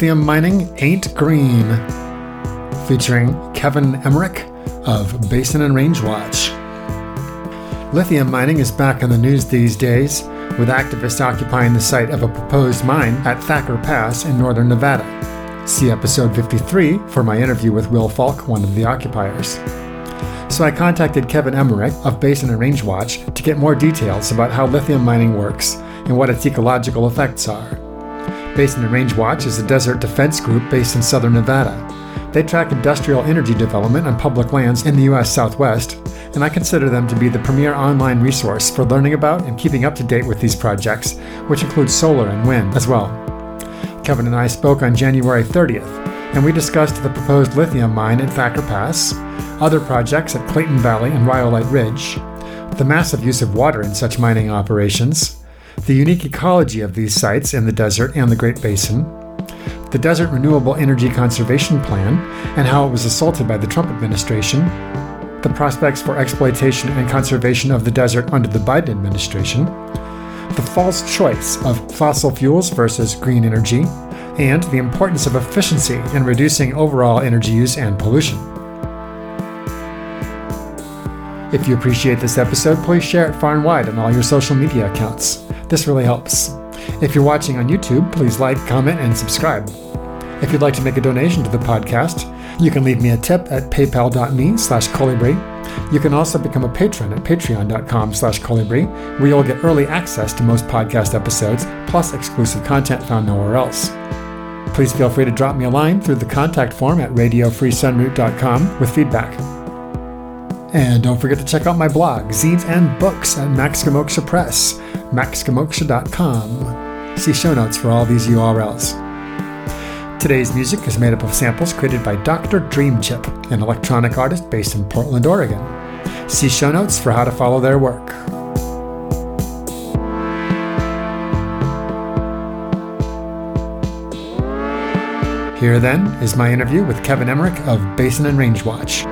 Lithium Mining Ain't Green, featuring Kevin Emmerich of Basin and Range Watch. Lithium mining is back in the news these days, with activists occupying the site of a proposed mine at Thacker Pass in northern Nevada. See episode 53 for my interview with Will Falk, one of the occupiers. So I contacted Kevin Emmerich of Basin and Range Watch to get more details about how lithium mining works and what its ecological effects are. Basin and Range Watch is a desert defense group based in southern Nevada. They track industrial energy development on public lands in the U.S. Southwest, and I consider them to be the premier online resource for learning about and keeping up to date with these projects, which include solar and wind as well. Kevin and I spoke on January 30th, and we discussed the proposed lithium mine at Thacker Pass, other projects at Clayton Valley and Rhyolite Ridge, the massive use of water in such mining operations, the unique ecology of these sites in the desert and the Great Basin, the Desert Renewable Energy Conservation Plan and how it was assaulted by the Trump administration, the prospects for exploitation and conservation of the desert under the Biden administration, the false choice of fossil fuels versus green energy, and the importance of efficiency in reducing overall energy use and pollution. If you appreciate this episode, please share it far and wide on all your social media accounts. This really helps. If you're watching on YouTube, please like, comment, and subscribe. If you'd like to make a donation to the podcast, you can leave me a tip at paypal.me slash colibri. You can also become a patron at patreon.com slash colibri, where you'll get early access to most podcast episodes, plus exclusive content found nowhere else. Please feel free to drop me a line through the contact form at radiofreesunroot.com with feedback. And don't forget to check out my blog, zines and books at Maximoksha Press, maximoksha.com. See show notes for all these URLs. Today's music is made up of samples created by Dr. Dreamchip, an electronic artist based in Portland, Oregon. See show notes for how to follow their work. Here then is my interview with Kevin Emmerich of Basin and Range Watch.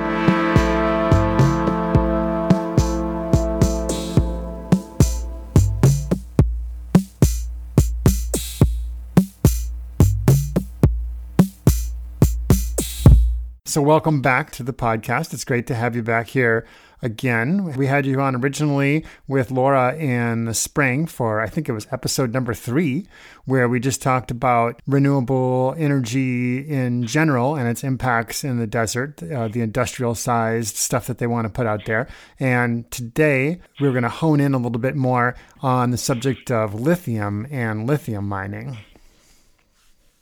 So, welcome back to the podcast. It's great to have you back here again. We had you on originally with Laura in the spring for, I think it was episode number three, where we just talked about renewable energy in general and its impacts in the desert, uh, the industrial sized stuff that they want to put out there. And today we're going to hone in a little bit more on the subject of lithium and lithium mining.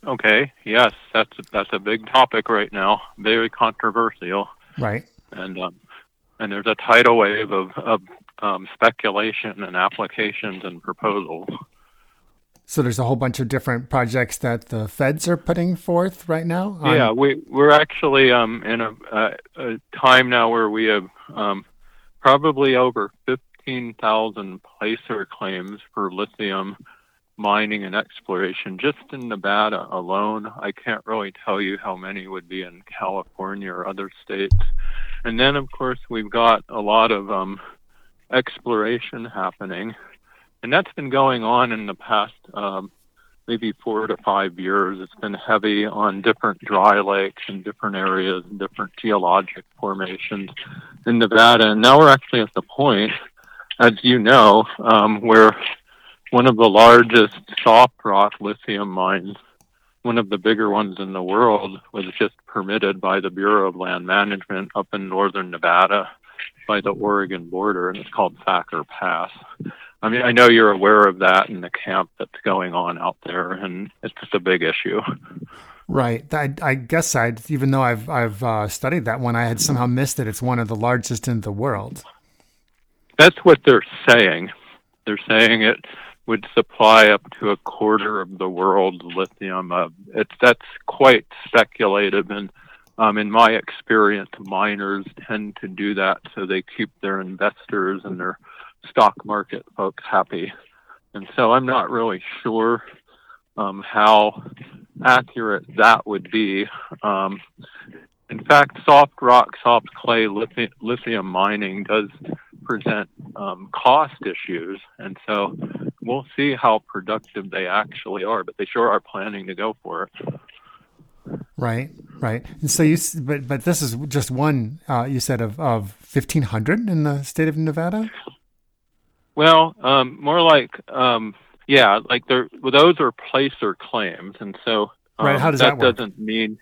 Okay. Yes, that's that's a big topic right now. Very controversial. Right. And um, and there's a tidal wave of, of um, speculation and applications and proposals. So there's a whole bunch of different projects that the feds are putting forth right now. On... Yeah, we we're actually um, in a, a, a, time now where we have um, probably over fifteen thousand placer claims for lithium mining and exploration just in Nevada alone. I can't really tell you how many would be in California or other states. And then, of course, we've got a lot of um, exploration happening, and that's been going on in the past um, maybe four to five years. It's been heavy on different dry lakes and different areas and different geologic formations in Nevada. And now we're actually at the point, as you know, um, where one of the largest soft rock lithium mines, one of the bigger ones in the world, was just permitted by the Bureau of Land Management up in northern Nevada by the Oregon border, and it's called Thacker Pass. I mean, I know you're aware of that and the camp that's going on out there, and it's just a big issue. Right. I, I guess I, even though I've I've uh, studied that one, I had somehow missed that it's one of the largest in the world. That's what they're saying. They're saying it would supply up to a quarter of the world's lithium. Uh, that's quite speculative, and um, in my experience, miners tend to do that so they keep their investors and their stock market folks happy. And so I'm not really sure um, how accurate that would be. Um, in fact, soft rock, soft clay lithium, lithium mining does present um, cost issues, and so we'll see how productive they actually are. But they sure are planning to go for it. Right, right. And so you, but but this is just one. Uh, you said of of fifteen hundred in the state of Nevada. Well, um, more like um, yeah, like they're well, those are placer claims, and so um, right. How does that, that work? doesn't mean.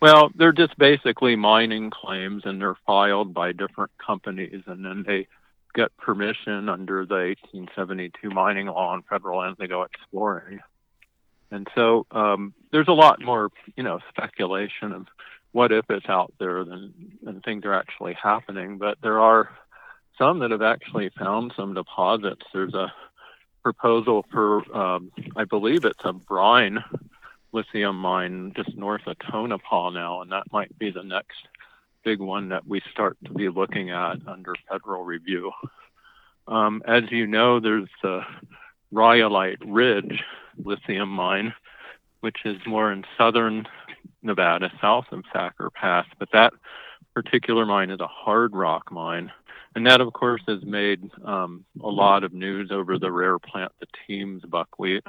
Well, they're just basically mining claims, and they're filed by different companies, and then they get permission under the 1872 mining law on federal land. They go exploring, and so um, there's a lot more, you know, speculation of what if it's out there than than things are actually happening. But there are some that have actually found some deposits. There's a proposal for, um, I believe it's a brine lithium mine just north of Tonopah now, and that might be the next big one that we start to be looking at under federal review. Um, as you know, there's the Rhyolite Ridge lithium mine, which is more in southern Nevada, south of Thacker Pass, but that particular mine is a hard rock mine and that, of course, has made um, a lot of news over the rare plant, the Tiehm's buckwheat.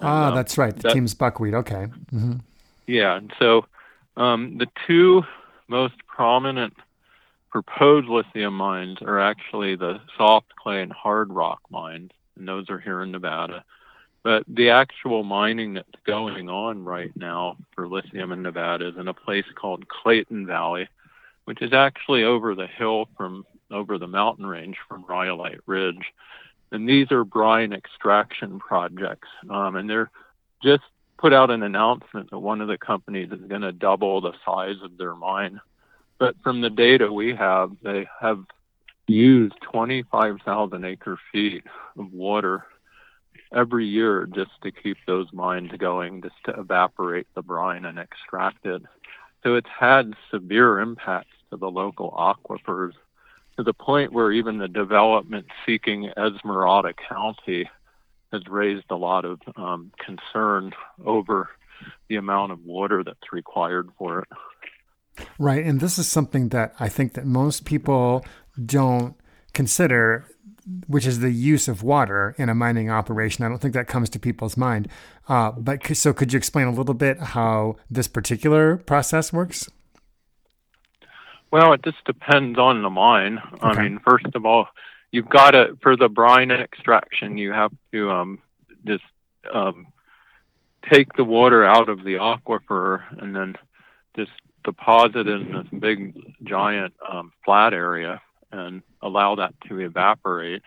ah, um, that's right, the that, Tiehm's buckwheat. Okay. Mm-hmm. Yeah, and so um, the two most prominent proposed lithium mines are actually the soft clay and hard rock mines, and those are here in Nevada. But the actual mining that's going on right now for lithium in Nevada is in a place called Clayton Valley, which is actually over the hill from over the mountain range from Rhyolite Ridge. And these are brine extraction projects. Um, and they're just put out an announcement that one of the companies is going to double the size of their mine. But from the data we have, they have used 25,000 acre feet of water every year just to keep those mines going, just to evaporate the brine and extract it. So it's had severe impacts to the local aquifers to the point where even the development seeking Esmeralda County has raised a lot of um, concern over the amount of water that's required for it. Right, and this is something that I think that most people don't consider, which is the use of water in a mining operation. I don't think that comes to people's mind. Uh, but so, could you explain a little bit how this particular process works? Well, it just depends on the mine. Okay. I mean, first of all, you've got to for the brine extraction, you have to um, just um, take the water out of the aquifer and then just deposit it in this big giant um, flat area and allow that to evaporate.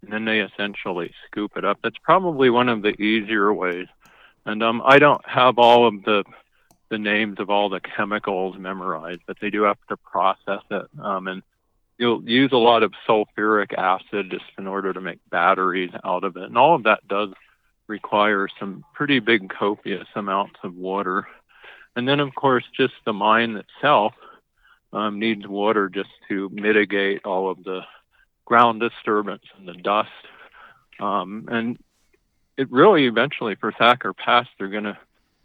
And then they essentially scoop it up. That's probably one of the easier ways. And um, I don't have all of the the names of all the chemicals memorized, but they do have to process it. Um, and you'll use a lot of sulfuric acid just in order to make batteries out of it. And all of that does require some pretty big copious amounts of water. And then, of course, just the mine itself um, needs water just to mitigate all of the ground disturbance and the dust. Um, and it really eventually for Thacker Pass, they're going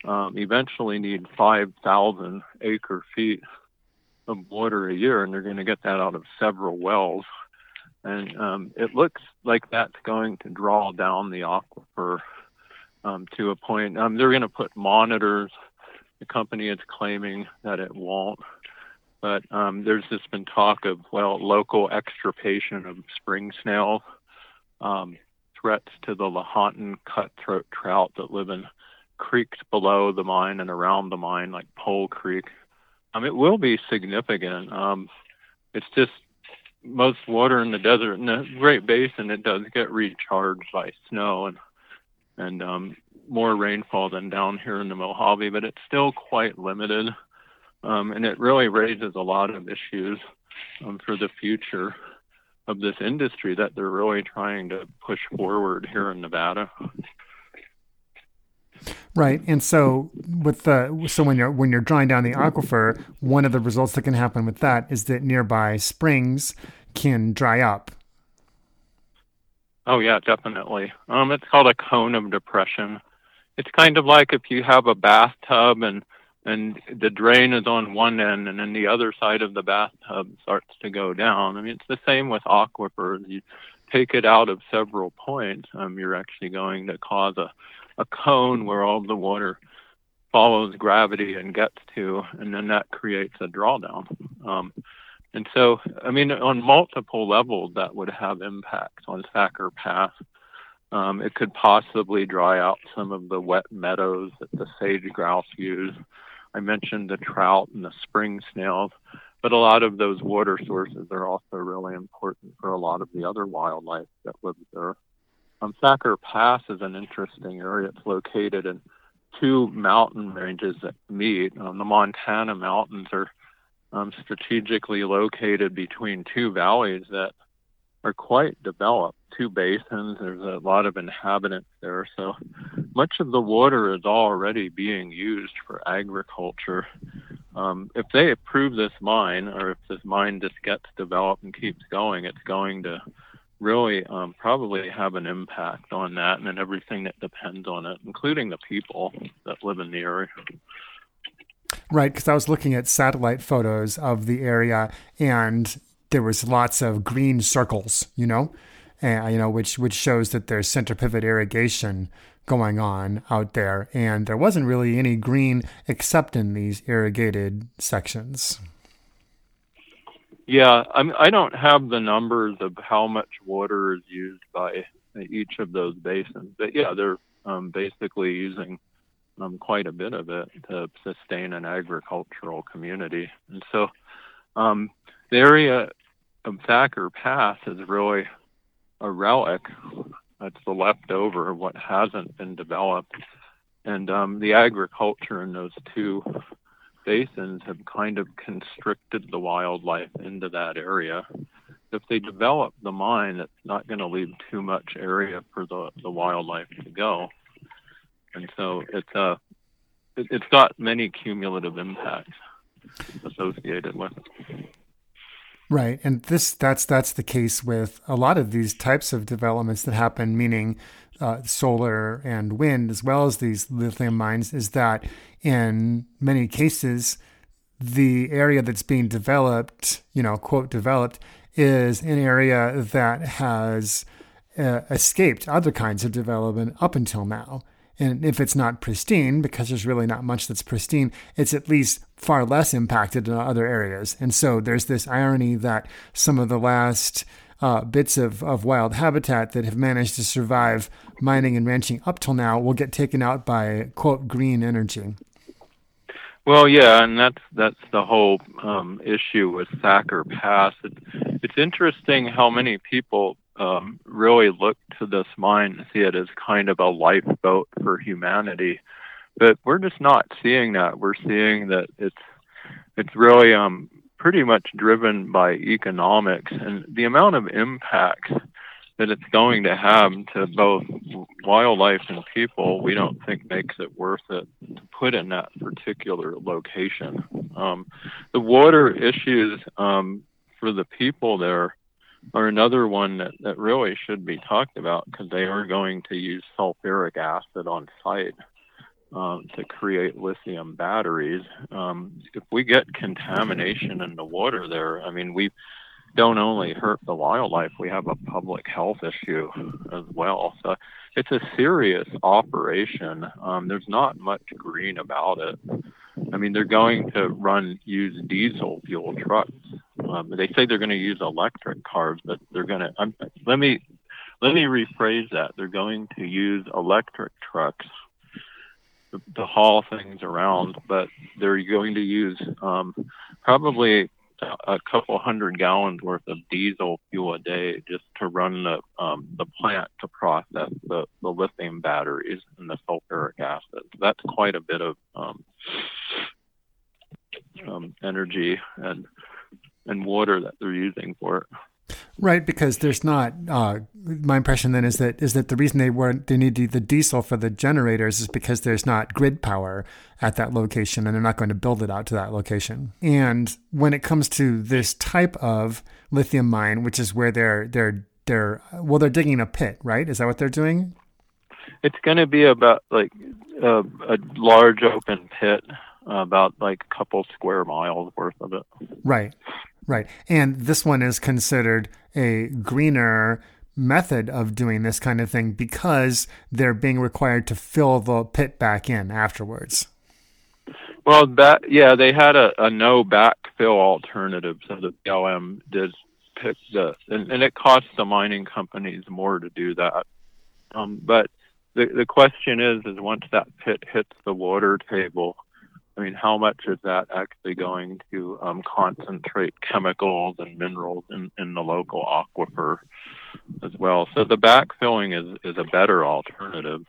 to um, eventually need 5,000 acre feet of water a year, and they're going to get that out of several wells. And um, it looks like that's going to draw down the aquifer um, to a point. Um, they're going to put monitors. The company is claiming that it won't. But um, there's just been talk of, well, local extirpation of spring snails, um, threats to the Lahontan cutthroat trout that live in creeks below the mine and around the mine, like Pole Creek. Um, it will be significant. Um, it's just most water in the desert in the Great Basin. It does get recharged by snow, and and um, more rainfall than down here in the Mojave, but it's still quite limited. Um, and it really raises a lot of issues um, for the future of this industry that they're really trying to push forward here in Nevada. Right, and so with the so when you're when you're drawing down the aquifer, one of the results that can happen with that is that nearby springs can dry up. Oh yeah, definitely. Um, it's called a cone of depression. It's kind of like if you have a bathtub and and the drain is on one end and then the other side of the bathtub starts to go down. I mean, it's the same with aquifers. You take it out of several points, um, you're actually going to cause a, a cone where all the water follows gravity and gets to, and then that creates a drawdown. Um, and so, I mean, on multiple levels, that would have impacts on Thacker Pass. Um, it could possibly dry out some of the wet meadows that the sage grouse use. I mentioned the trout and the spring snails, but a lot of those water sources are also really important for a lot of the other wildlife that lives there. Um, Thacker Pass is an interesting area. It's located in two mountain ranges that meet. Um, the Montana mountains are um, strategically located between two valleys that are quite developed, two basins. There's a lot of inhabitants there. So much of the water is already being used for agriculture. Um, if they approve this mine, or if this mine just gets developed and keeps going, it's going to really um, probably have an impact on that and everything that depends on it, including the people that live in the area. Right, because I was looking at satellite photos of the area, and there was lots of green circles, you know, uh, you know, which which shows that there's center pivot irrigation going on out there, and there wasn't really any green except in these irrigated sections. Yeah, I'm, I don't have the numbers of how much water is used by each of those basins, but yeah, they're um, basically using um, quite a bit of it to sustain an agricultural community. And so um, the area of Thacker Pass is really a relic. That's the leftover of what hasn't been developed. And um, the agriculture in those two basins have kind of constricted the wildlife into that area. If they develop the mine, it's not going to leave too much area for the, the wildlife to go and so it's uh it, it's got many cumulative impacts associated with it. Right, and this that's that's the case with a lot of these types of developments that happen, meaning uh, solar and wind, as well as these lithium mines. Is that in many cases, the area that's being developed, you know, quote developed, is an area that has uh, escaped other kinds of development up until now. And if it's not pristine, because there's really not much that's pristine, it's at least far less impacted in other areas. And so there's this irony that some of the last uh, bits of, of wild habitat that have managed to survive mining and ranching up till now will get taken out by, quote, green energy. Well, yeah, and that's that's the whole um, issue with Thacker Pass. It, it's interesting how many people um, really look to this mine and see it as kind of a lifeboat for humanity. But we're just not seeing that. We're seeing that it's it's really um, pretty much driven by economics and the amount of impact that it's going to have to both wildlife and people, we don't think makes it worth it to put in that particular location. Um, the water issues um, for the people there are another one that, that really should be talked about because they are going to use sulfuric acid on site um, to create lithium batteries. Um, if we get contamination in the water there, I mean, we don't only hurt the wildlife, we have a public health issue as well. So it's a serious operation. Um, there's not much green about it. I mean, they're going to run use diesel fuel trucks. Um, they say they're going to use electric cars, but they're going to. Let me let me rephrase that. They're going to use electric trucks to, haul things around, but they're going to use um, probably a couple hundred gallons worth of diesel fuel a day just to run the um, the plant to process the, the lithium batteries and the sulfuric acid. That's quite a bit of um, um, energy and and water that they're using for it. Right, because there's not. Uh, my impression then is that is that the reason they weren't they need the diesel for the generators is because there's not grid power at that location, and they're not going to build it out to that location. And when it comes to this type of lithium mine, which is where they're they're they're well, they're digging a pit, right? Is that what they're doing? It's going to be about like a, a large open pit, about like a couple square miles worth of it. Right. Right. And this one is considered a greener method of doing this kind of thing because they're being required to fill the pit back in afterwards. Well, that yeah, they had a, a no backfill alternative, so the BLM did pick the, and, and it costs the mining companies more to do that. Um, but the the question is, is once that pit hits the water table, I mean, how much is that actually going to um, concentrate chemicals and minerals in, in the local aquifer as well? So the backfilling is, is a better alternative.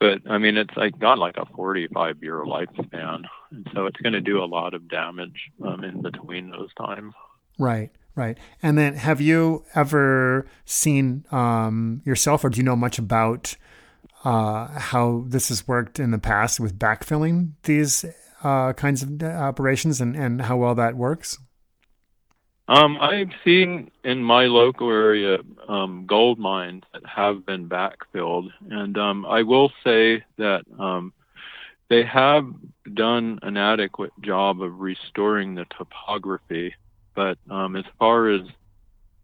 But I mean, it's like got like a 45 year lifespan. And so it's going to do a lot of damage um, in between those times. Right. Right. And then have you ever seen um, yourself, or do you know much about uh, how this has worked in the past with backfilling these uh, kinds of operations and, and how well that works? Um, I've seen in my local area um, gold mines that have been backfilled, and um, I will say that um, they have done an adequate job of restoring the topography. But um, as far as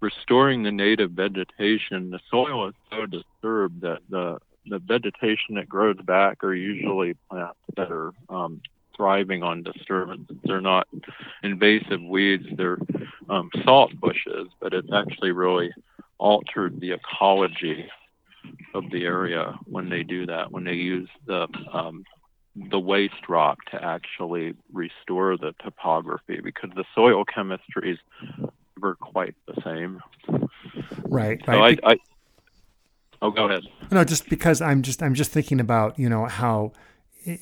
restoring the native vegetation, the soil is so disturbed that the the vegetation that grows back are usually plants that are um, thriving on disturbance. They're not invasive weeds, they're um, salt bushes, but it's actually really altered the ecology of the area when they do that, when they use the um, the waste rock to actually restore the topography because the soil chemistries are quite the same. Right. So right. I, I Oh, go ahead. No, just because I'm just I'm just thinking about you know how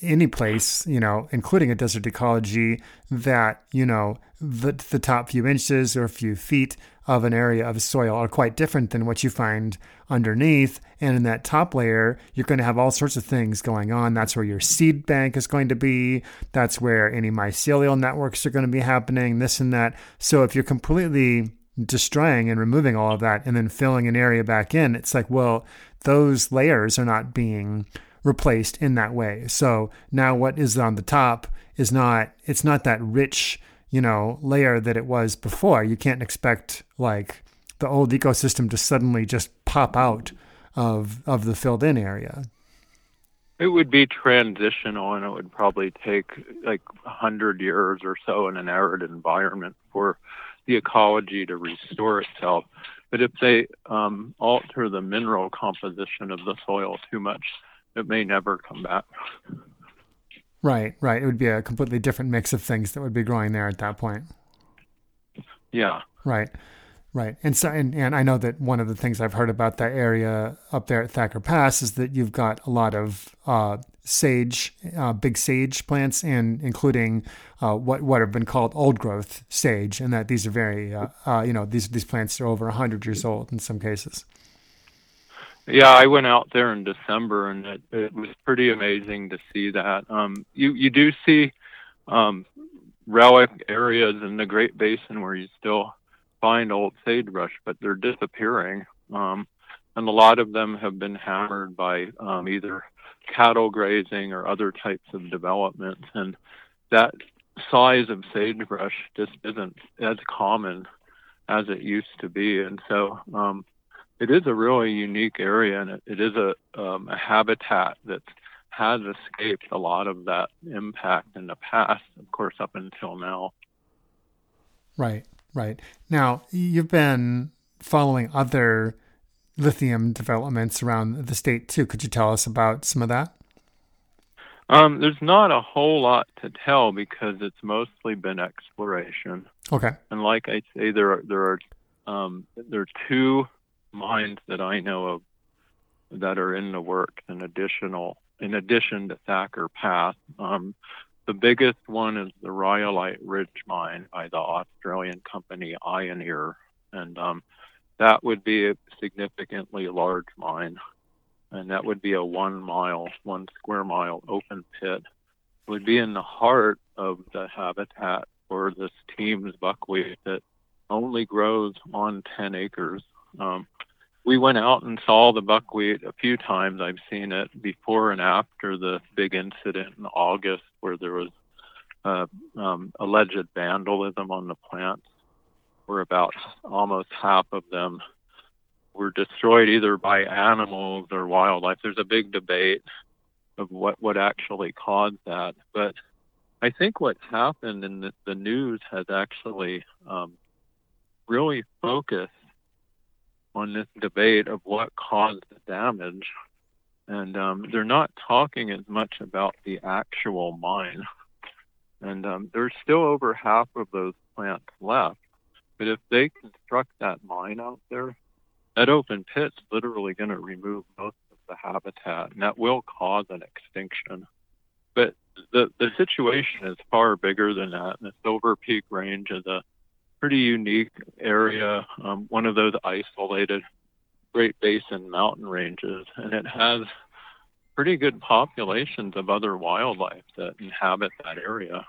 any place, you know, including a desert ecology, that, you know, the, the top few inches or a few feet of an area of soil are quite different than what you find underneath. And in that top layer, you're going to have all sorts of things going on. That's where your seed bank is going to be. That's where any mycelial networks are going to be happening, this and that. So if you're completely destroying and removing all of that and then filling an area back in, it's like, well, those layers are not being replaced in that way. So now what is on the top is not it's not that rich, you know, layer that it was before. You can't expect like the old ecosystem to suddenly just pop out of of the filled in area. It would be transitional and it would probably take like a hundred years or so in an arid environment for the ecology to restore itself. But if they um, alter the mineral composition of the soil too much, it may never come back. Right, right. It would be a completely different mix of things that would be growing there at that point. Yeah. Right. Right. And so and, and I know that one of the things I've heard about that area up there at Thacker Pass is that you've got a lot of uh, sage, uh, big sage plants, and including uh, what what have been called old growth sage, and that these are very, uh, uh, you know, these these plants are over hundred years old in some cases. Yeah, I went out there in December, and it, it was pretty amazing to see that. Um, you you do see um, relic areas in the Great Basin where you still find old sagebrush, but they're disappearing, um, and a lot of them have been hammered by um, either cattle grazing or other types of development, and that size of sagebrush just isn't as common as it used to be, and so. Um, it is a really unique area, and it, it is a, um, a habitat that has escaped a lot of that impact in the past, of course, up until now. Right, right. Now, you've been following other lithium developments around the state too. Could you tell us about some of that? Um, there's not a whole lot to tell because it's mostly been exploration. Okay. And like I say, there are there are um, there are two mines that I know of that are in the work In additional, in addition to Thacker Pass, um, the biggest one is the Rhyolite Ridge mine by the Australian company Ioneer, and um, that would be a significantly large mine, and that would be a one mile, one square mile open pit. It would be in the heart of the habitat for this Tiehm's buckwheat that only grows on 10 acres. Um, we went out and saw the buckwheat a few times. I've seen it before and after the big incident in August where there was uh, um, alleged vandalism on the plants, where about almost half of them were destroyed either by animals or wildlife. There's a big debate of what, what actually caused that. But I think what's happened in the, the news has actually um, really focused on this debate of what caused the damage. And um, they're not talking as much about the actual mine. And um, there's still over half of those plants left. But if they construct that mine out there, that open pit's literally going to remove most of the habitat, and that will cause an extinction. But the the situation is far bigger than that. And the Silver Peak Range is a pretty unique area, um, one of those isolated Great Basin mountain ranges, and it has pretty good populations of other wildlife that inhabit that area.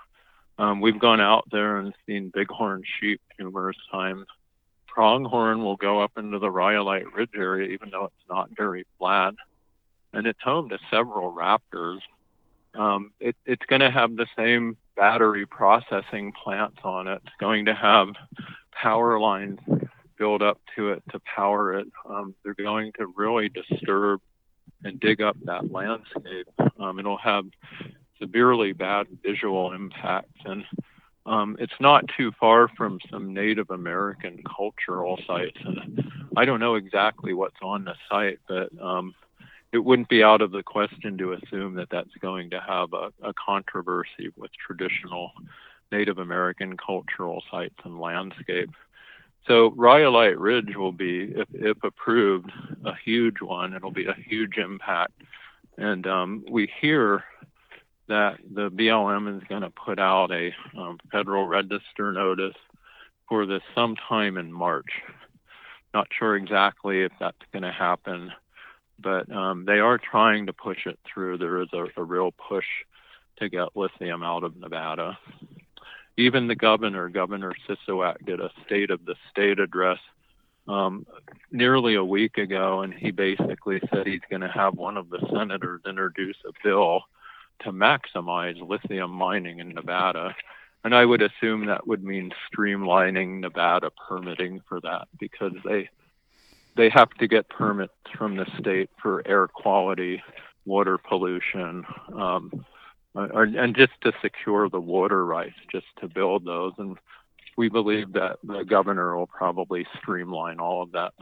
Um, we've gone out there and seen bighorn sheep numerous times. Pronghorn will go up into the Rhyolite Ridge area, even though it's not very flat, and it's home to several raptors. Um, it, it's going to have the same battery processing plants on it. It's going to have power lines built up to it to power it. Um, they're going to really disturb and dig up that landscape. Um, it'll have severely bad visual impacts, and um, it's not too far from some Native American cultural sites. And I don't know exactly what's on the site, but um, it wouldn't be out of the question to assume that that's going to have a, a controversy with traditional Native American cultural sites and landscape. So Rhyolite Ridge will be, if, if approved, a huge one. It'll be a huge impact. And um, we hear that the BLM is going to put out a um, federal register notice for this sometime in March. Not sure exactly if that's going to happen but um, they are trying to push it through. There is a, a, real push to get lithium out of Nevada. Even the governor, Governor Sisolak, did a State of the State address um, nearly a week ago, and he basically said he's going to have one of the senators introduce a bill to maximize lithium mining in Nevada. And I would assume that would mean streamlining Nevada permitting for that because they they have to get permits from the state for air quality, water pollution, um, or, and just to secure the water rights, just to build those. And we believe that the governor will probably streamline all of that.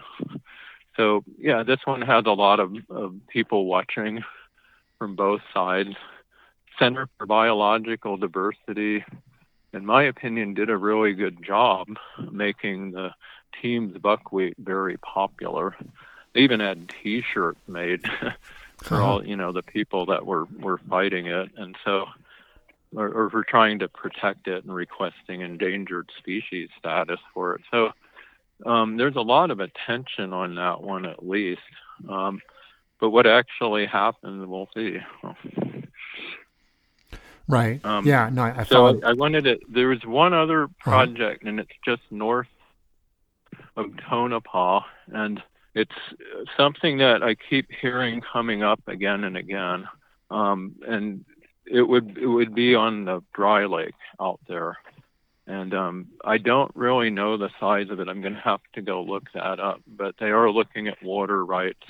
So yeah, this one has a lot of, of people watching from both sides. Center for Biological Diversity, in my opinion, did a really good job making the Tiehm's buckwheat very popular. They even had T-shirts made for all you know the people that were were fighting it, and so or, or for trying to protect it and requesting endangered species status for it. So um, there's a lot of attention on that one at least. Um, but what actually happens, we'll see. Right. Um, yeah. No, I, so I, I wanted to. There was one other uh-huh. project, uh-huh. and it's just north of Tonopah, and it's something that I keep hearing coming up again and again. Um, and it would it would be on the dry lake out there, and um, I don't really know the size of it. I'm going to have to go look that up. But they are looking at water rights.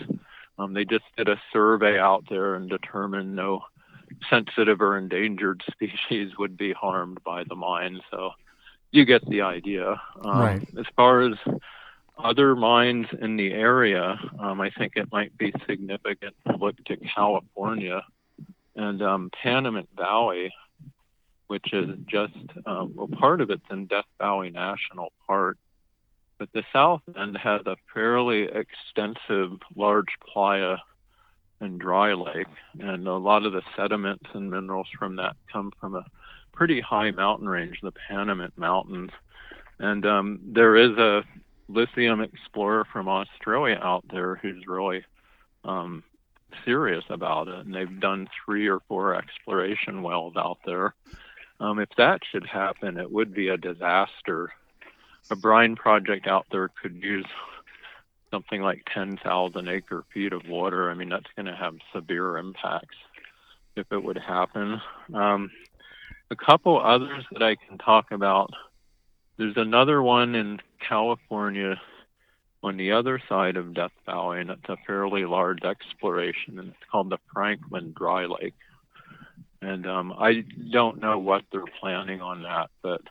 Um, they just did a survey out there and determined no sensitive or endangered species would be harmed by the mine. So you get the idea. Um, right. As far as other mines in the area, um, I think it might be significant to look to California and um, Panamint Valley which is just um, well, part of it's in Death Valley National Park, but the south end has a fairly extensive large playa and dry lake, and a lot of the sediments and minerals from that come from a pretty high mountain range, the Panamint Mountains. And um, there is a lithium explorer from Australia out there who's really um, serious about it, and they've done three or four exploration wells out there. Um, if that should happen, it would be a disaster. A brine project out there could use something like 10,000 acre feet of water. I mean, that's going to have severe impacts if it would happen. Um, a couple others that I can talk about. There's another one in California on the other side of Death Valley, and it's a fairly large exploration, and it's called the Franklin Dry Lake. And um, I don't know what they're planning on that, but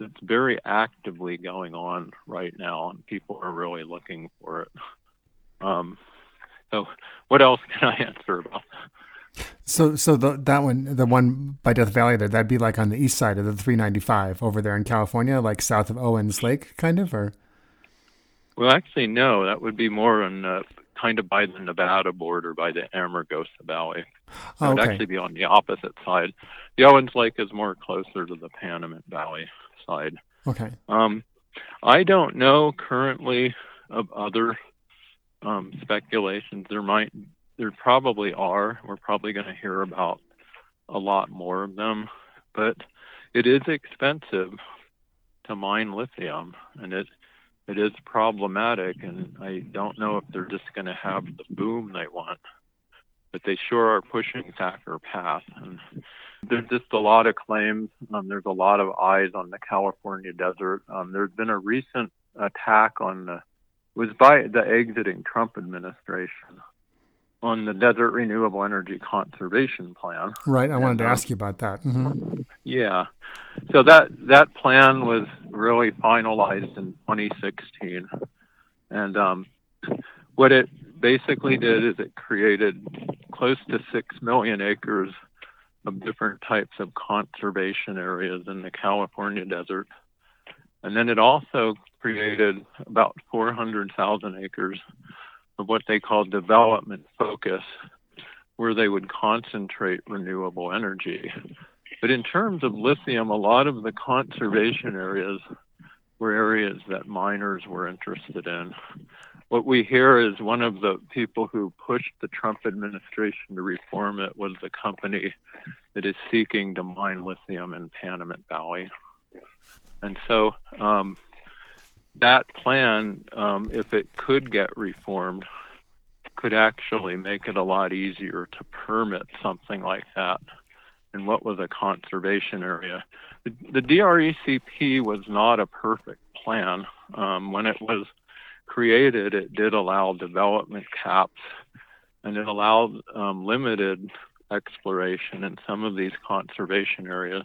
it's very actively going on right now, and people are really looking for it. Um, so, what else can I answer about that? So, so the, that one, the one by Death Valley, there, that'd be like on the east side of the 395 over there in California, like south of Owens Lake, kind of, or? Well, actually, no. That would be more on uh, kind of by the Nevada border, by the Amargosa Valley. It Oh, would actually be on the opposite side. The Owens Lake is more closer to the Panamint Valley side. Okay. Um, I don't know currently of other um, speculations. There might, there probably are. We're probably going to hear about a lot more of them, but it is expensive to mine lithium, and it it is problematic. And I don't know if they're just going to have the boom they want, but they sure are pushing Thacker Pass, and there's just a lot of claims. Um, there's a lot of eyes on the California desert. Um, there's been a recent attack on the, was by the exiting Trump administration on the Desert Renewable Energy Conservation Plan. Right. I wanted to And, uh, ask you about that. hmm Yeah. So that that plan was really finalized in 2016, and um, what it basically did is it created close to six million acres of different types of conservation areas in the California desert, and then it also created about 400,000 acres of what they call development focus, where they would concentrate renewable energy. But in terms of lithium, a lot of the conservation areas were areas that miners were interested in. What we hear is one of the people who pushed the Trump administration to reform it was the company that is seeking to mine lithium in Panamint Valley. And so um, that plan, um, if it could get reformed, could actually make it a lot easier to permit something like that in what was a conservation area. The, the DRECP was not a perfect plan. Um, when it was created, it did allow development caps and it allowed um, limited exploration in some of these conservation areas.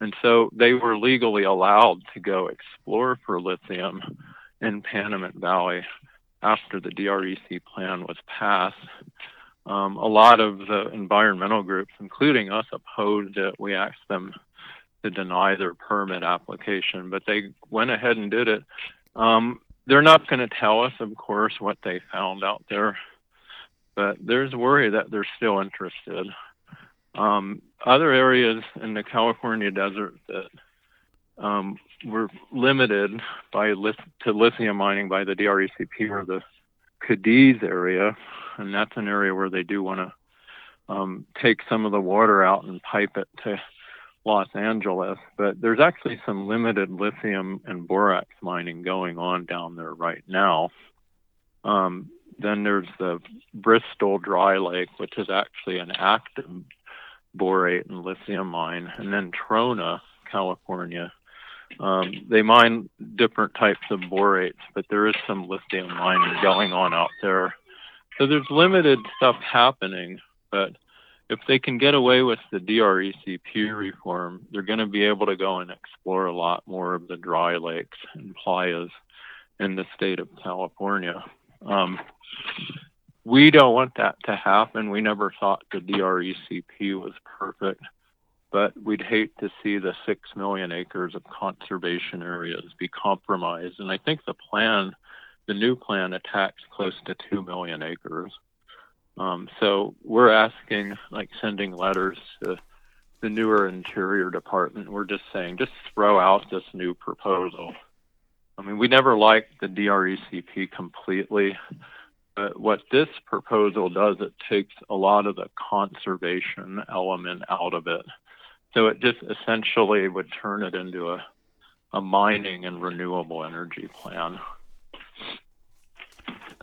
And so they were legally allowed to go explore for lithium in Panamint Valley after the DREC plan was passed. Um, a lot of the environmental groups, including us, opposed it. We asked them to deny their permit application, but they went ahead and did it. Um, they're not going to tell us, of course, what they found out there, but there's worry that they're still interested. Um, other areas in the California desert that um, were limited by to lithium mining by the DRECP are the Cadiz area, and that's an area where they do want to um, take some of the water out and pipe it to Los Angeles. But there's actually some limited lithium and borax mining going on down there right now. Um, then there's the Bristol Dry Lake, which is actually an active borate and lithium mine, and then Trona, California. Um, they mine different types of borates, but there is some lithium mining going on out there. So there's limited stuff happening, but if they can get away with the DRECP reform, they're going to be able to go and explore a lot more of the dry lakes and playas in the state of California. Um, we don't want that to happen. We never thought the DRECP was perfect. but we'd hate to see the six million acres of conservation areas be compromised. And I think the plan, the new plan, attacks close to two million acres. Um, so we're asking, like, sending letters to the newer Interior Department. We're just saying, just throw out this new proposal. I mean, we never liked the DRECP completely. But what this proposal does, it takes a lot of the conservation element out of it. So it just essentially would turn it into a, a mining and renewable energy plan.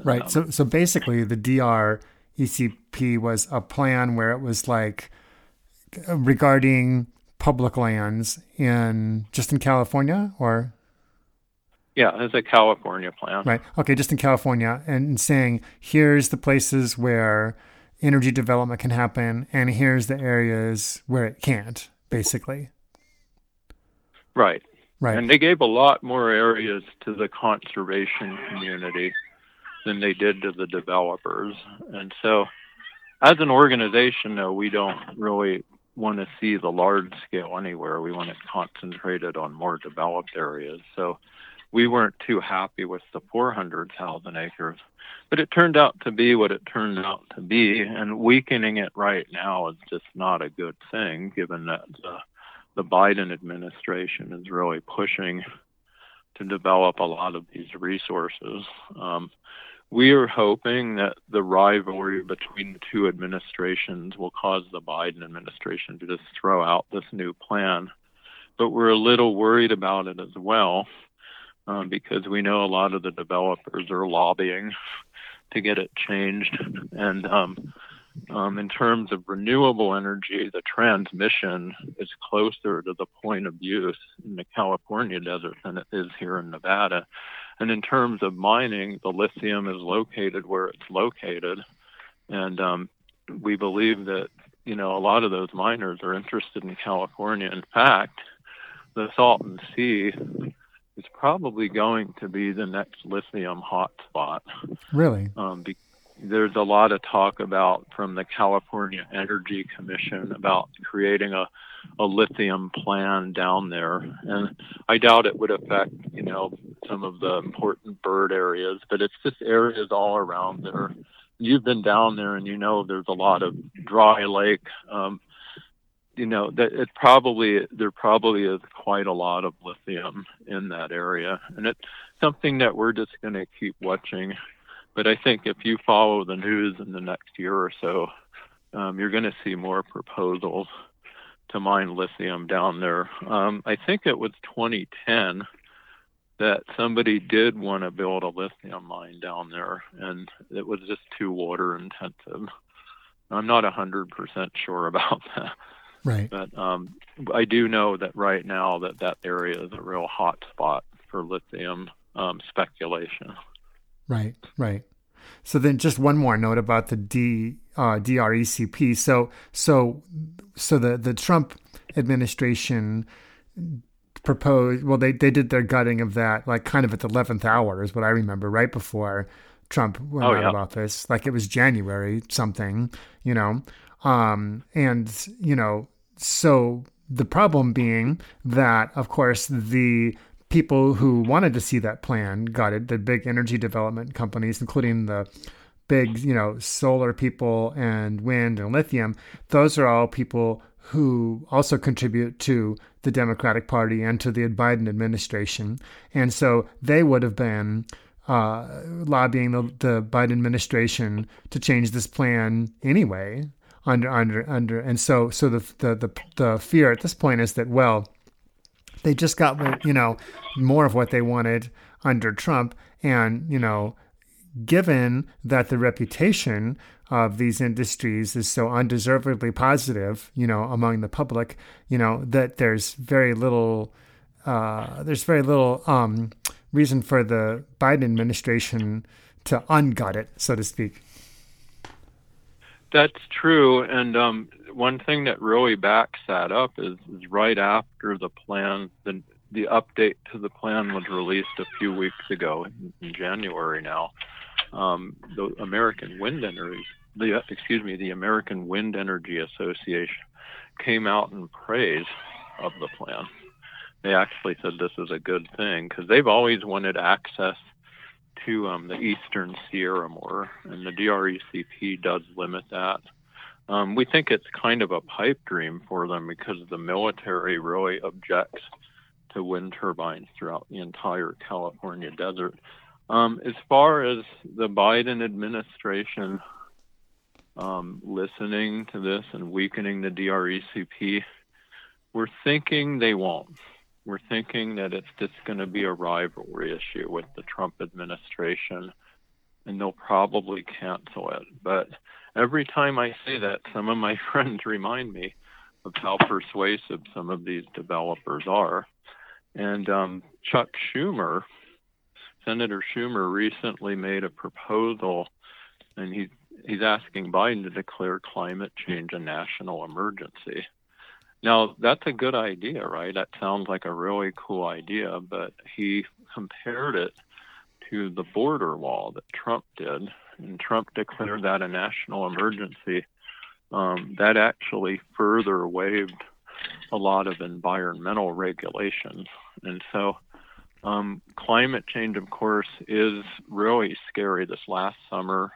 Right. Um, so so basically the DR ECP was a plan where it was like regarding public lands in just in California or yeah, it's a California plan. Right. Okay, just in California and saying here's the places where energy development can happen and here's the areas where it can't, basically. Right. Right. And they gave a lot more areas to the conservation community than they did to the developers. And so, as an organization, though, we don't really want to see the large scale anywhere. We want to concentrate it concentrated on more developed areas. So, we weren't too happy with the 400,000 acres. But it turned out to be what it turned out to be, and weakening it right now is just not a good thing, given that the, the Biden administration is really pushing to develop a lot of these resources. Um, we are hoping that the rivalry between the two administrations will cause the Biden administration to just throw out this new plan. But we're a little worried about it as well um, because we know a lot of the developers are lobbying to get it changed. And um, um, in terms of renewable energy, the transmission is closer to the point of use in the California desert than it is here in Nevada. And in terms of mining, the lithium is located where it's located. And um, we believe that, you know, a lot of those miners are interested in California. In fact, the Salton Sea is probably going to be the next lithium hotspot. Really? Um, be- there's a lot of talk about from the California Energy Commission about creating a, a lithium plan down there, and I doubt it would affect you know some of the important bird areas, but it's just areas all around there. You've been down there, and you know there's a lot of dry lake. Um, you know that it probably there probably is quite a lot of lithium in that area, and it's something that we're just going to keep watching. But I think if you follow the news in the next year or so, um, you're going to see more proposals to mine lithium down there. Um, I think it was 2010 that somebody did want to build a lithium mine down there, and it was just too water intensive. I'm not 100% sure about that. Right. But um, I do know that right now that that area is a real hot spot for lithium um, speculation. Right. Right. So then, just one more note about the D uh, DRECP. So so so the the Trump administration proposed. Well, they they did their gutting of that like kind of at the eleventh hour is what I remember, right before Trump went oh, out yeah. of office. Like it was January something, you know. Um, and you know, so the problem being that, of course, the people who wanted to see that plan got it. The big energy development companies, including the big, you know, solar people and wind and lithium, those are all people who also contribute to the Democratic Party and to the Biden administration. And so they would have been uh, lobbying the, the Biden administration to change this plan anyway under under under. And so so the the the, the fear at this point is that well they just got you know more of what they wanted under Trump. And you know given that the reputation of these industries is so undeservedly positive you know among the public you know that there's very little uh, there's very little um, reason for the Biden administration to ungut it so to speak that's true. And um, one thing that really backs that up is, is right after the plan, the, the update to the plan was released a few weeks ago in, in January now. Um, the American Wind Energy, the excuse me, the American Wind Energy Association came out in praise of the plan. They actually said this is a good thing because they've always wanted access to um, the eastern Sierra more, and the DRECP does limit that. Um, we think it's kind of a pipe dream for them because the military really objects to wind turbines throughout the entire California desert. Um, as far as the Biden administration um, listening to this and weakening the DRECP, we're thinking they won't. We're thinking that it's just going to be a rivalry issue with the Trump administration, and they'll probably cancel it. But every time I say that, some of my friends remind me of how persuasive some of these developers are. And um, Chuck Schumer, Senator Schumer, recently made a proposal, and he, he's asking Biden to declare climate change a national emergency. Now, that's a good idea, right? That sounds like a really cool idea, but he compared it to the border wall that Trump did, and Trump declared that a national emergency. Um, that actually further waived a lot of environmental regulations. And so, um, climate change, of course, is really scary. This last summer,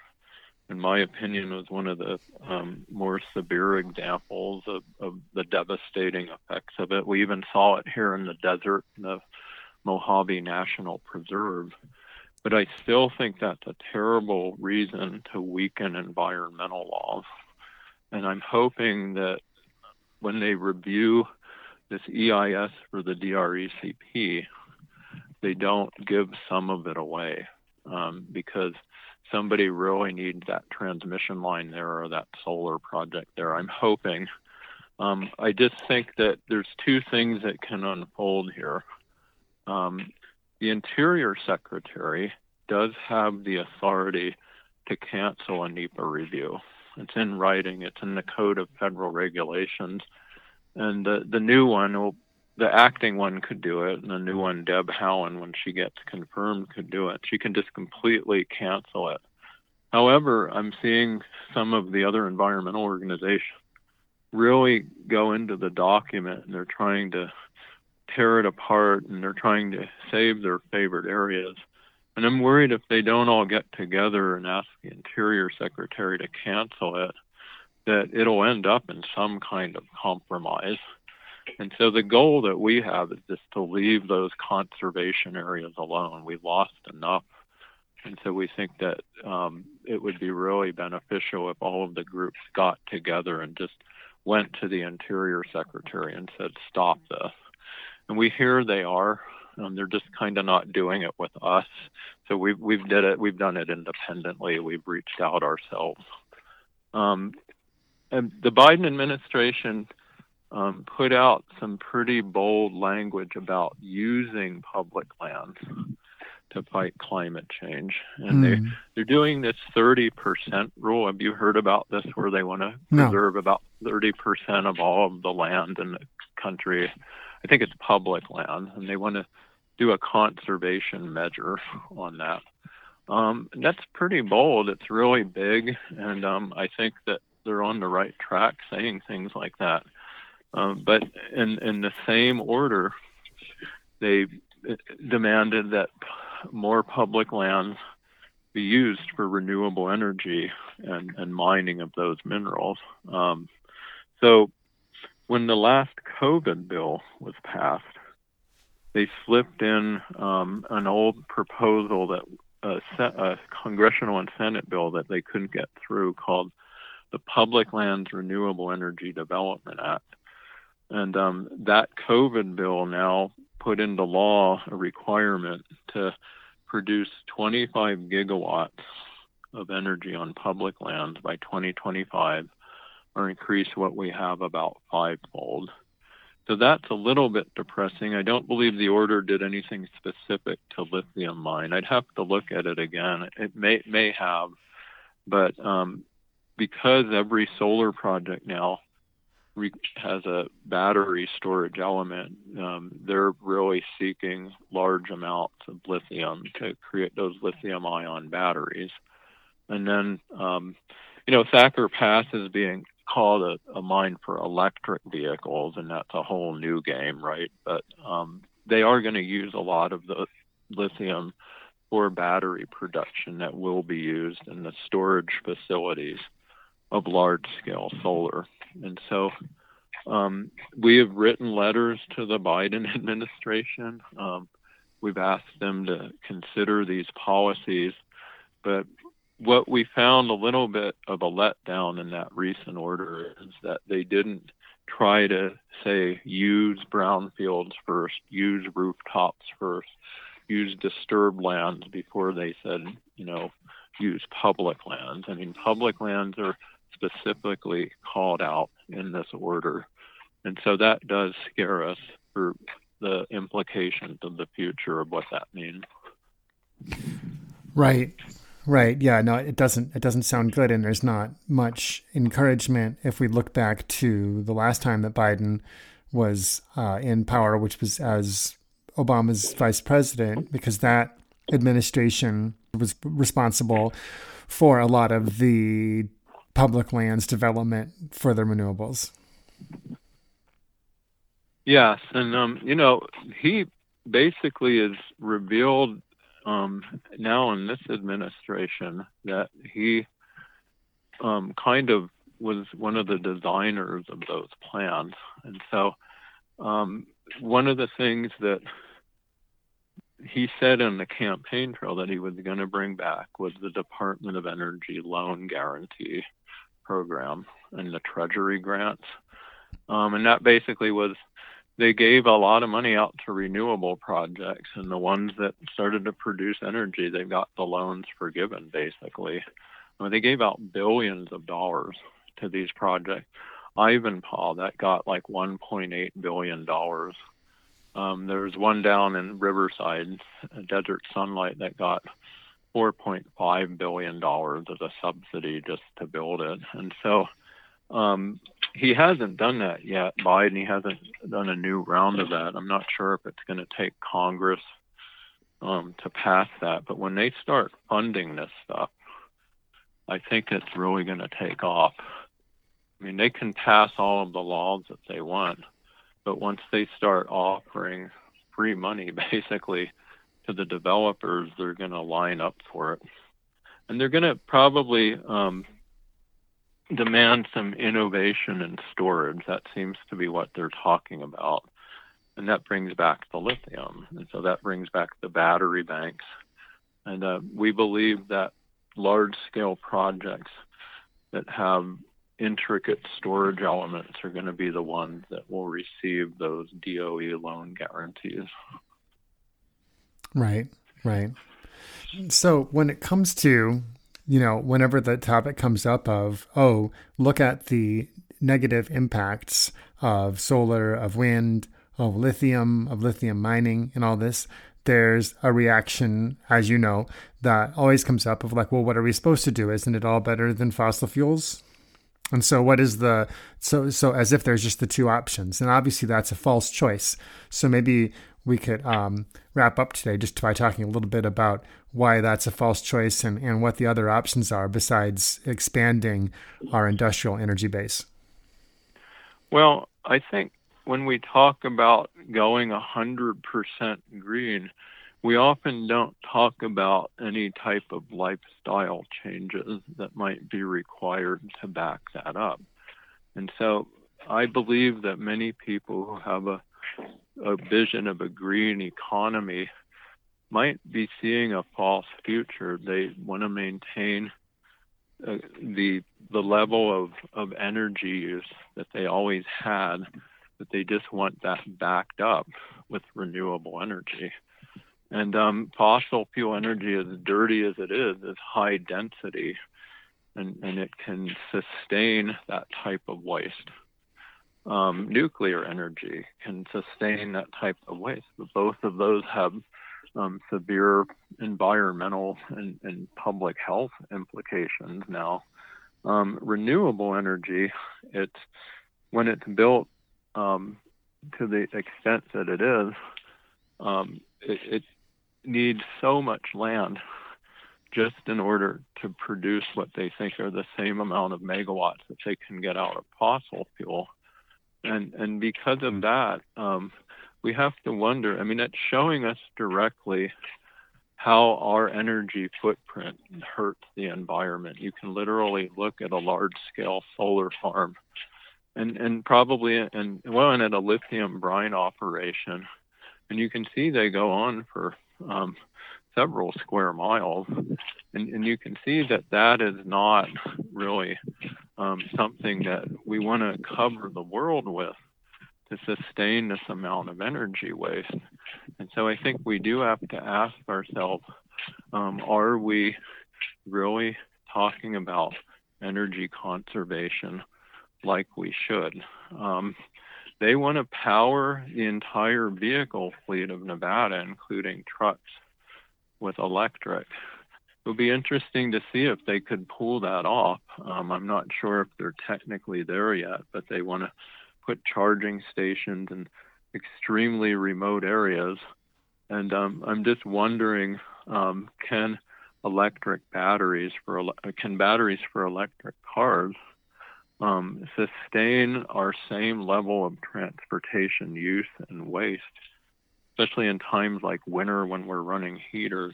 in my opinion, was one of the um, more severe examples of, of, the devastating effects of it. We even saw it here in the desert, in the Mojave National Preserve. But I still think that's a terrible reason to weaken environmental laws. And I'm hoping that when they review this EIS for the DRECP, they don't give some of it away um, because somebody really needs that transmission line there or that solar project there. I'm hoping. Um, I just think that there's two things that can unfold here. Um, the Interior Secretary does have the authority to cancel a NEPA review. It's in writing, it's in the Code of Federal Regulations. And the, the new one, will, the acting one could do it, and the new one, Deb Haaland, when she gets confirmed, could do it. She can just completely cancel it. However, I'm seeing some of the other environmental organizations really go into the document and they're trying to tear it apart and they're trying to save their favorite areas. And I'm worried if they don't all get together and ask the Interior Secretary to cancel it, that it'll end up in some kind of compromise. And so the goal that we have is just to leave those conservation areas alone. We've lost enough. And so we think that um, it would be really beneficial if all of the groups got together and just went to the Interior Secretary and said, stop this. And we hear they are. Um, they're just kind of not doing it with us. So we've we've did it. We've done it independently. We've reached out ourselves. Um, and the Biden administration um, put out some pretty bold language about using public lands to fight climate change, and mm. they hmm. they're doing this 30% rule. Have you heard about this? Where they want to no. about 30% of all of the land in the country. I think it's public land, and they want to do a conservation measure on that. Um, that's pretty bold. It's really big, and um, I think that they're on the right track saying things like that. Um, but in in the same order, they demanded that more public lands be used for renewable energy and, and mining of those minerals. Um, so when the last COVID bill was passed, they slipped in um, an old proposal that a, a, congressional and Senate bill that they couldn't get through called the Public Lands Renewable Energy Development Act. And um, that COVID bill now put into law a requirement to produce 25 gigawatts of energy on public lands by 2025 or increase what we have about fivefold. So that's a little bit depressing. I don't believe the order did anything specific to lithium mine. I'd have to look at it again. It may may have, but um, because every solar project now has a battery storage element, um, they're really seeking large amounts of lithium to create those lithium-ion batteries. And then, um, you know, Thacker Pass is being called a, a mine for electric vehicles, and that's a whole new game, right? But um, they are going to use a lot of the lithium for battery production that will be used in the storage facilities of large scale solar. And so um, we have written letters to the Biden administration. Um, we've asked them to consider these policies, but what we found a little bit of a letdown in that recent order is that they didn't try to say use brownfields first, use rooftops first, use disturbed lands before they said, you know, use public lands. I mean, public lands are specifically called out in this order. And so that does scare us for the implications of the future of what that means. Right. Right. Yeah. No, it doesn't. It doesn't sound good, and there's not much encouragement if we look back to the last time that Biden was uh, in power, which was as Obama's vice president, because that administration was responsible for a lot of the public lands development for their renewables. Yes, and um, you know, he basically has revealed um, now in this administration that he um, kind of was one of the designers of those plans, and so um, one of the things that he said in the campaign trail that he was going to bring back was the Department of Energy loan guarantee program and the Treasury grants. Um, and that basically was they gave a lot of money out to renewable projects, and the ones that started to produce energy, they got the loans forgiven basically. I mean, they gave out billions of dollars to these projects. Ivanpah that got like 1.8 billion dollars um, there was one down in Riverside, Desert Sunlight, that got 4.5 billion dollars as a subsidy just to build it, and so um, he hasn't done that yet. Biden he hasn't done a new round of that. I'm not sure if it's going to take Congress um, to pass that, but when they start funding this stuff, I think it's really going to take off. I mean, they can pass all of the laws that they want, but once they start offering free money, basically, to the developers, they're going to line up for it. And they're going to probably um, demand some innovation in storage. That seems to be what they're talking about. And that brings back the lithium. And so that brings back the battery banks. And uh, we believe that large scale projects that have intricate storage elements are going to be the ones that will receive those DOE loan guarantees. Right, right. So when it comes to, you know, whenever the topic comes up of, oh, look at the negative impacts of solar, of wind, of lithium, of lithium mining, and all this, there's a reaction, as you know, that always comes up of like, well, what are we supposed to do? Isn't it all better than fossil fuels? And so what is the so so as if there's just the two options. And obviously that's a false choice. So maybe we could um, wrap up today just by talking a little bit about why that's a false choice and, and what the other options are besides expanding our industrial energy base. Well, I think when we talk about going 100% green, we often don't talk about any type of lifestyle changes that might be required to back that up. And so I believe that many people who have a, a vision of a green economy might be seeing a false future. They want to maintain uh, the the level of, of energy use that they always had, but they just want that backed up with renewable energy. And um, fossil fuel energy, as dirty as it is, is high density, and, and it can sustain that type of waste. Um, nuclear energy can sustain that type of waste, but both of those have um, severe environmental and, and, public health implications now. Um, renewable energy, it's when it's built um, to the extent that it is, um, it, it, needs so much land just in order to produce what they think are the same amount of megawatts that they can get out of fossil fuel. And and because of that, um, we have to wonder. I mean, it's showing us directly how our energy footprint hurts the environment. You can literally look at a large scale solar farm and, and probably and well and at a lithium brine operation and you can see they go on for um, several square miles and, and you can see that that is not really um, something that we want to cover the world with to sustain this amount of energy waste. And so I think we do have to ask ourselves um, are we really talking about energy conservation like we should? Um, they want to power the entire vehicle fleet of Nevada, including trucks, with electric. It would be interesting to see if they could pull that off. Um, I'm not sure if they're technically there yet, but they want to put charging stations in extremely remote areas. And um, I'm just wondering, um, can electric batteries for can batteries for electric cars um, sustain our same level of transportation use and waste, especially in times like winter when we're running heaters?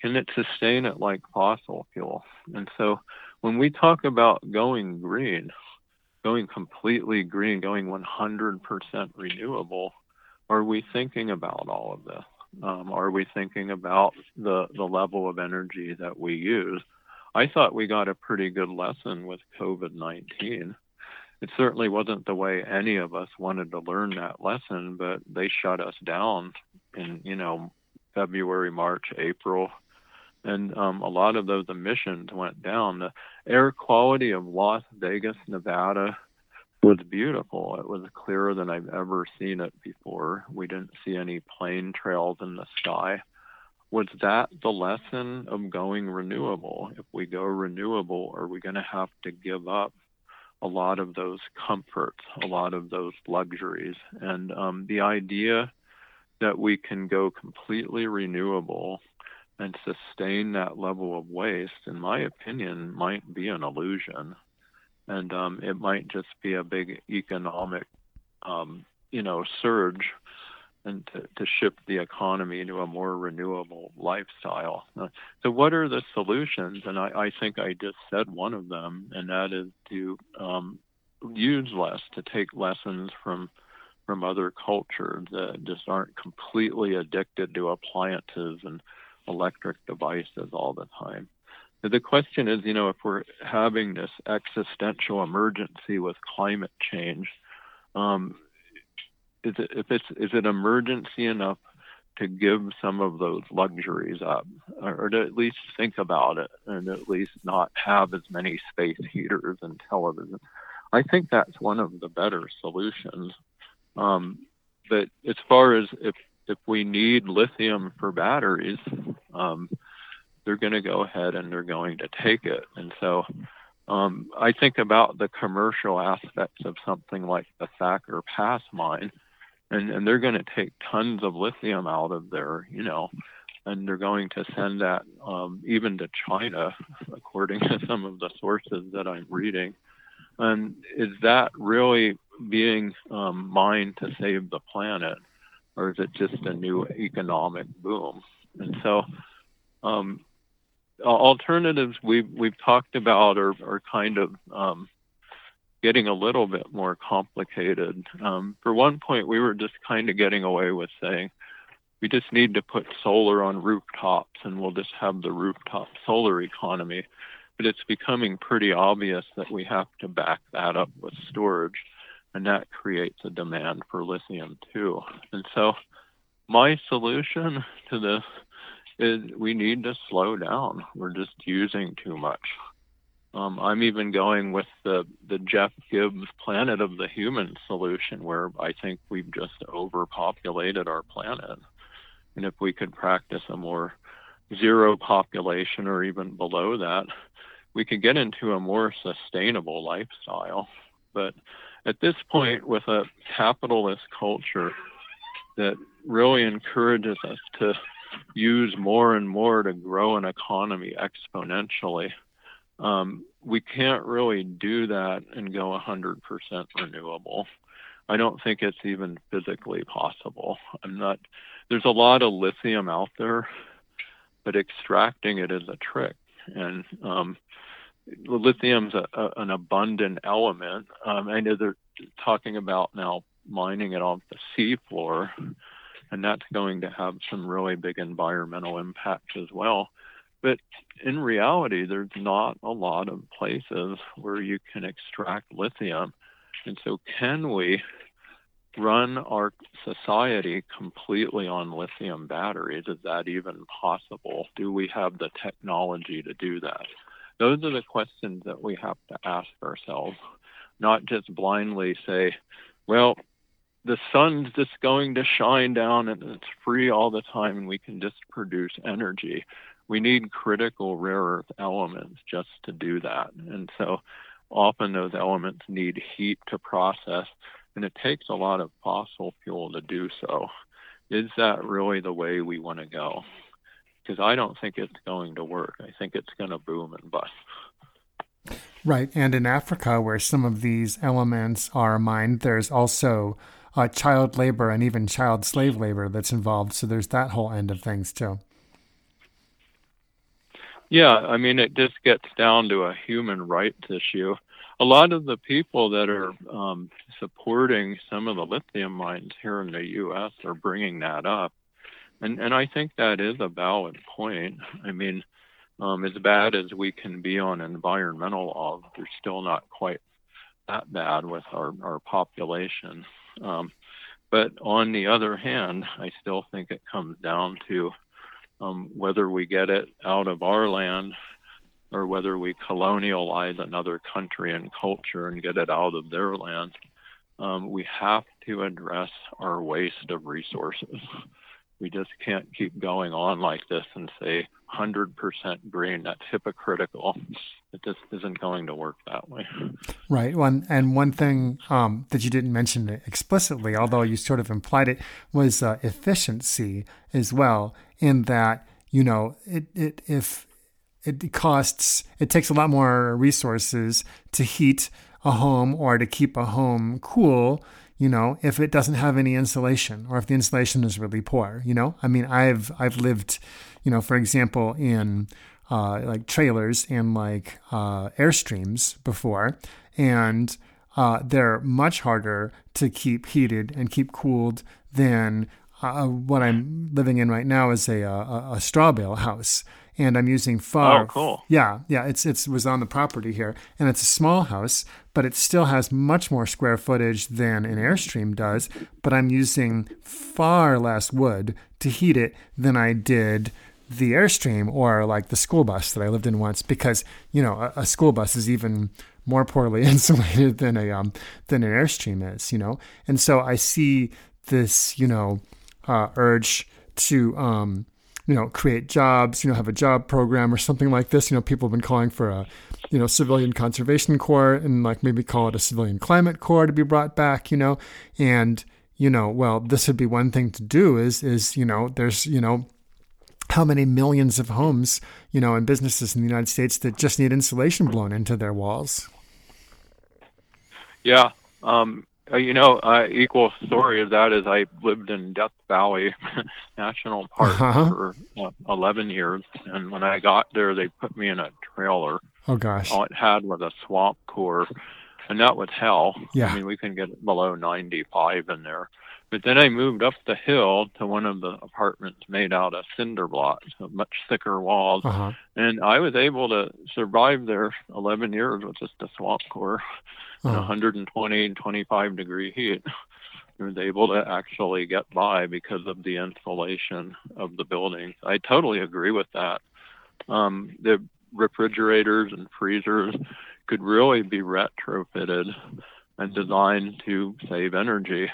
Can it sustain it like fossil fuel? And so when we talk about going green, going completely green, going 100% renewable, are we thinking about all of this? Um, are we thinking about the, the level of energy that we use? I thought we got a pretty good lesson with COVID 19. It certainly wasn't the way any of us wanted to learn that lesson, but they shut us down in, you know, February, March, April, and um, a lot of those emissions went down. The air quality of Las Vegas, Nevada, was beautiful. It was clearer than I've ever seen it before. We didn't see any plane trails in the sky. Was that the lesson of going renewable? If we go renewable, are we going to have to give up a lot of those comforts, a lot of those luxuries? And um, the idea that we can go completely renewable and sustain that level of waste, in my opinion, might be an illusion. And um, it might just be a big economic, um, you know, surge and to, to shift the economy into a more renewable lifestyle. So, what are the solutions? And I, I, think I just said one of them, and that is to um, use less, to take lessons from from other cultures that just aren't completely addicted to appliances and electric devices all the time. The question is, you know, if we're having this existential emergency with climate change, um, is it if it's is it emergency enough to give some of those luxuries up, or to at least think about it, and at least not have as many space heaters and television? I think that's one of the better solutions. Um, but as far as if if we need lithium for batteries, um, they're going to go ahead and they're going to take it. And so um, I think about the commercial aspects of something like the Thacker Pass mine, and, and they're going to take tons of lithium out of there, you know, and they're going to send that um, even to China, according to some of the sources that I'm reading. And is that really being um, mined to save the planet? or is it just a new economic boom? And so, um, alternatives we've we've talked about are are kind of um, getting a little bit more complicated. Um, for one point, we were just kind of getting away with saying we just need to put solar on rooftops and we'll just have the rooftop solar economy. But it's becoming pretty obvious that we have to back that up with storage and that creates a demand for lithium too. And so, my solution to this is we need to slow down. We're just using too much. Um, I'm even going with the the Jeff Gibbs Planet of the Human solution, where I think we've just overpopulated our planet, and if we could practice a more zero population or even below that, we could get into a more sustainable lifestyle. But at this point, with a capitalist culture that really encourages us to use more and more to grow an economy exponentially. Um, we can't really do that and go 100% renewable. I don't think it's even physically possible. I'm not. There's a lot of lithium out there, but extracting it is a trick, and um, lithium's a, a, an abundant element. Um, I know they're talking about now mining it off the seafloor, and that's going to have some really big environmental impacts as well. But in reality, there's not a lot of places where you can extract lithium. And so, can we run our society completely on lithium batteries? Is that even possible? Do we have the technology to do that? Those are the questions that we have to ask ourselves, not just blindly say, well, the sun's just going to shine down and it's free all the time and we can just produce energy we need critical rare earth elements just to do that. And so often those elements need heat to process, and it takes a lot of fossil fuel to do so. Is that really the way we want to go? Because I don't think it's going to work. I think it's going to boom and bust. Right. And in Africa, where some of these elements are mined, there's also uh, child labor and even child slave labor that's involved. So there's that whole end of things, too. Yeah, I mean, it just gets down to a human rights issue. A lot of the people that are um, supporting some of the lithium mines here in the U.S. are bringing that up, and and I think that is a valid point. I mean, um, as bad as we can be on environmental laws, they're still not quite that bad with our our population. Um, but on the other hand, I still think it comes down to um, whether we get it out of our land or whether we colonialize another country and culture and get it out of their land, um, we have to address our waste of resources. We just can't keep going on like this and say 100% green. That's hypocritical. It just isn't going to work that way. Right. One and one thing um, that you didn't mention explicitly, although you sort of implied it, was uh, efficiency as well. In that you know, it, it if it costs, it takes a lot more resources to heat a home or to keep a home cool you know, if it doesn't have any insulation or if the insulation is really poor, you know? I mean, I've I've lived, you know, for example, in uh, like trailers and like uh, airstreams before, and uh, they're much harder to keep heated and keep cooled than uh, what I'm living in right now is a, a, a straw bale house and I'm using far. Oh, cool. Yeah, yeah. It's it's was on the property here, and it's a small house, but it still has much more square footage than an Airstream does. But I'm using far less wood to heat it than I did the Airstream or like the school bus that I lived in once, because you know a, a school bus is even more poorly insulated than a um, than an Airstream is, you know. And so I see this, you know, uh, urge to um, you know, create jobs, you know, have a job program or something like this. You know, people have been calling for a, you know, civilian conservation corps and like maybe call it a civilian climate corps to be brought back, you know, and, you know, well, this would be one thing to do is, is, you know, there's, you know, how many millions of homes, you know, and businesses in the United States that just need insulation blown into their walls. Yeah. Um, you know, uh, equal story of that is I lived in Death Valley National Park uh-huh. for uh, 11 years, and when I got there, they put me in a trailer. Oh gosh! All it had was a swamp cooler, and that was hell. Yeah. I mean, we can get below 95 in there. But then I moved up the hill to one of the apartments made out of cinder blocks, much thicker walls, uh-huh. and I was able to survive there 11 years with just a swamp cooler uh-huh. 120 and 25 degree heat. I was able to actually get by because of the insulation of the building. I totally agree with that. Um, the refrigerators and freezers could really be retrofitted and designed to save energy.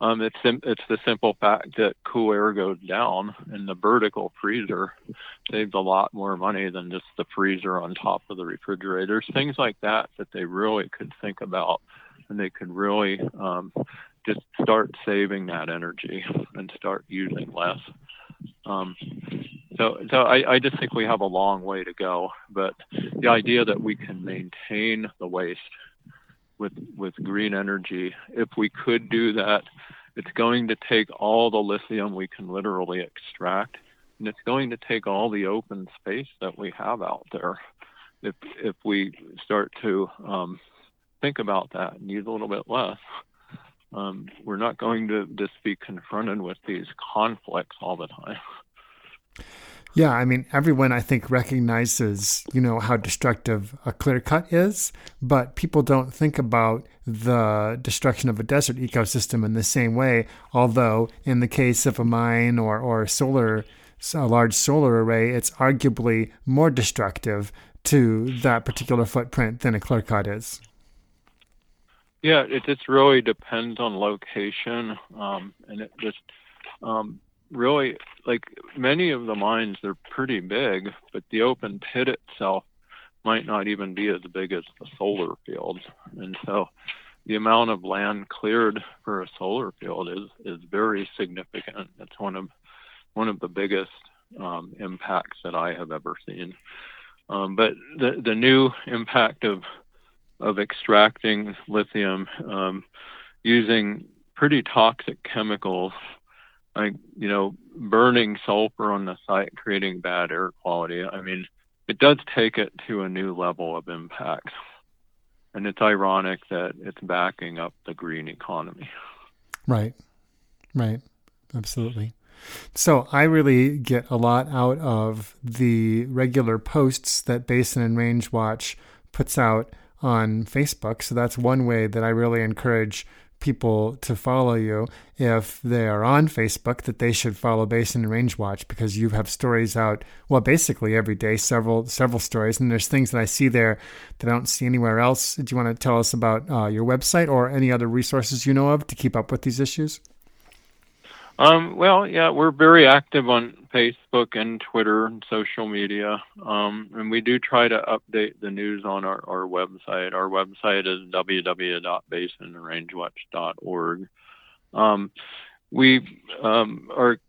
Um, it's it's the simple fact that cool air goes down, and the vertical freezer saves a lot more money than just the freezer on top of the refrigerators. Things like that that they really could think about, and they could really um, just start saving that energy and start using less. Um, so, so I, I just think we have a long way to go. But the idea that we can maintain the waste with with green energy, if we could do that, it's going to take all the lithium we can literally extract, and it's going to take all the open space that we have out there. If if we start to um, think about that and use a little bit less, um, we're not going to just be confronted with these conflicts all the time. Yeah, I mean, everyone I think recognizes, you know, how destructive a clear cut is, but people don't think about the destruction of a desert ecosystem in the same way. Although, in the case of a mine or, or solar, a large solar array, it's arguably more destructive to that particular footprint than a clear cut is. Yeah, it just really depends on location, um, and it just um, really like many of the mines they're pretty big, but the open pit itself might not even be as big as the solar fields, and so the amount of land cleared for a solar field is is very significant. It's one of one of the biggest um, impacts that I have ever seen. Um, but the the new impact of of extracting lithium um, using pretty toxic chemicals like you know burning sulfur on the site creating bad air quality. I mean it does take it to a new level of impact. And it's ironic that it's backing up the green economy. Right. Right. Absolutely. So I really get a lot out of the regular posts that Basin and Range Watch puts out on Facebook. So that's one way that I really encourage people to follow you if they are on Facebook that they should follow Basin and Range Watch because you have stories out well basically every day several several stories and there's things that I see there that I don't see anywhere else. Do you want to tell us about uh, your website or any other resources you know of to keep up with these issues? Um, well, yeah, we're very active on Facebook and Twitter and social media, um, and we do try to update the news on our, our website. Our website is www.basinrangewatch.org. Um, we um, are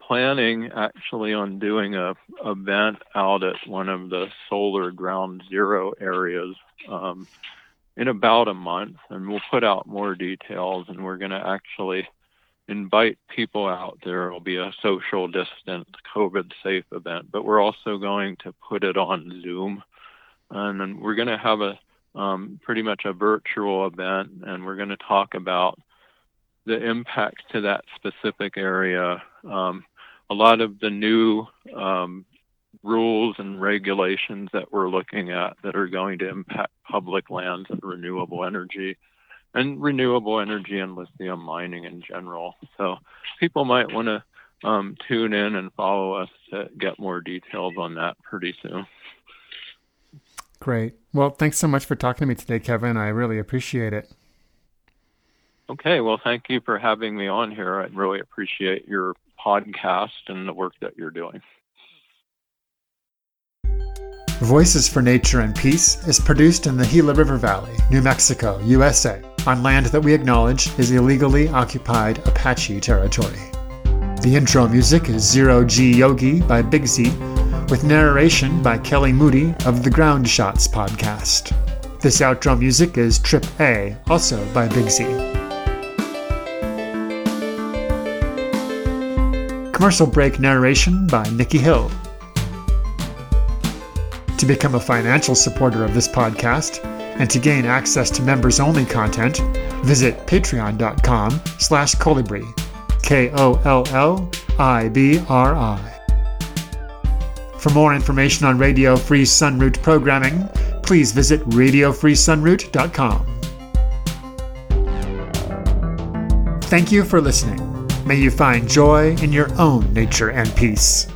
planning actually on doing a event out at one of the solar ground zero areas um, in about a month, and we'll put out more details. And we're going to actually invite people out. There will be a social distance, COVID safe event, but we're also going to put it on Zoom. And then we're going to have a um, pretty much a virtual event, and we're going to talk about the impacts to that specific area. Um, a lot of the new um, rules and regulations that we're looking at that are going to impact public lands and renewable energy and renewable energy and lithium mining in general. So people might want to um, tune in and follow us to get more details on that pretty soon. Great. Well, thanks so much for talking to me today, Kevin. I really appreciate it. Okay. Well, thank you for having me on here. I really appreciate your podcast and the work that you're doing. Voices for Nature and Peace is produced in the Gila River Valley, New Mexico, USA, on land that we acknowledge is illegally occupied Apache territory. The intro music is Zero G Yogi by Big Z, with narration by Kelly Moody of the Ground Shots podcast. This outro music is Trip A, also by Big Z. Commercial break narration by Nikki Hill. To become a financial supporter of this podcast and to gain access to members-only content, visit patreon.com slash kollibri, K-O-L-L-I-B-R-I. For more information on Radio Free Sunroot programming, please visit radiofreesunroot.com. Thank you for listening. May you find joy in your own nature and peace.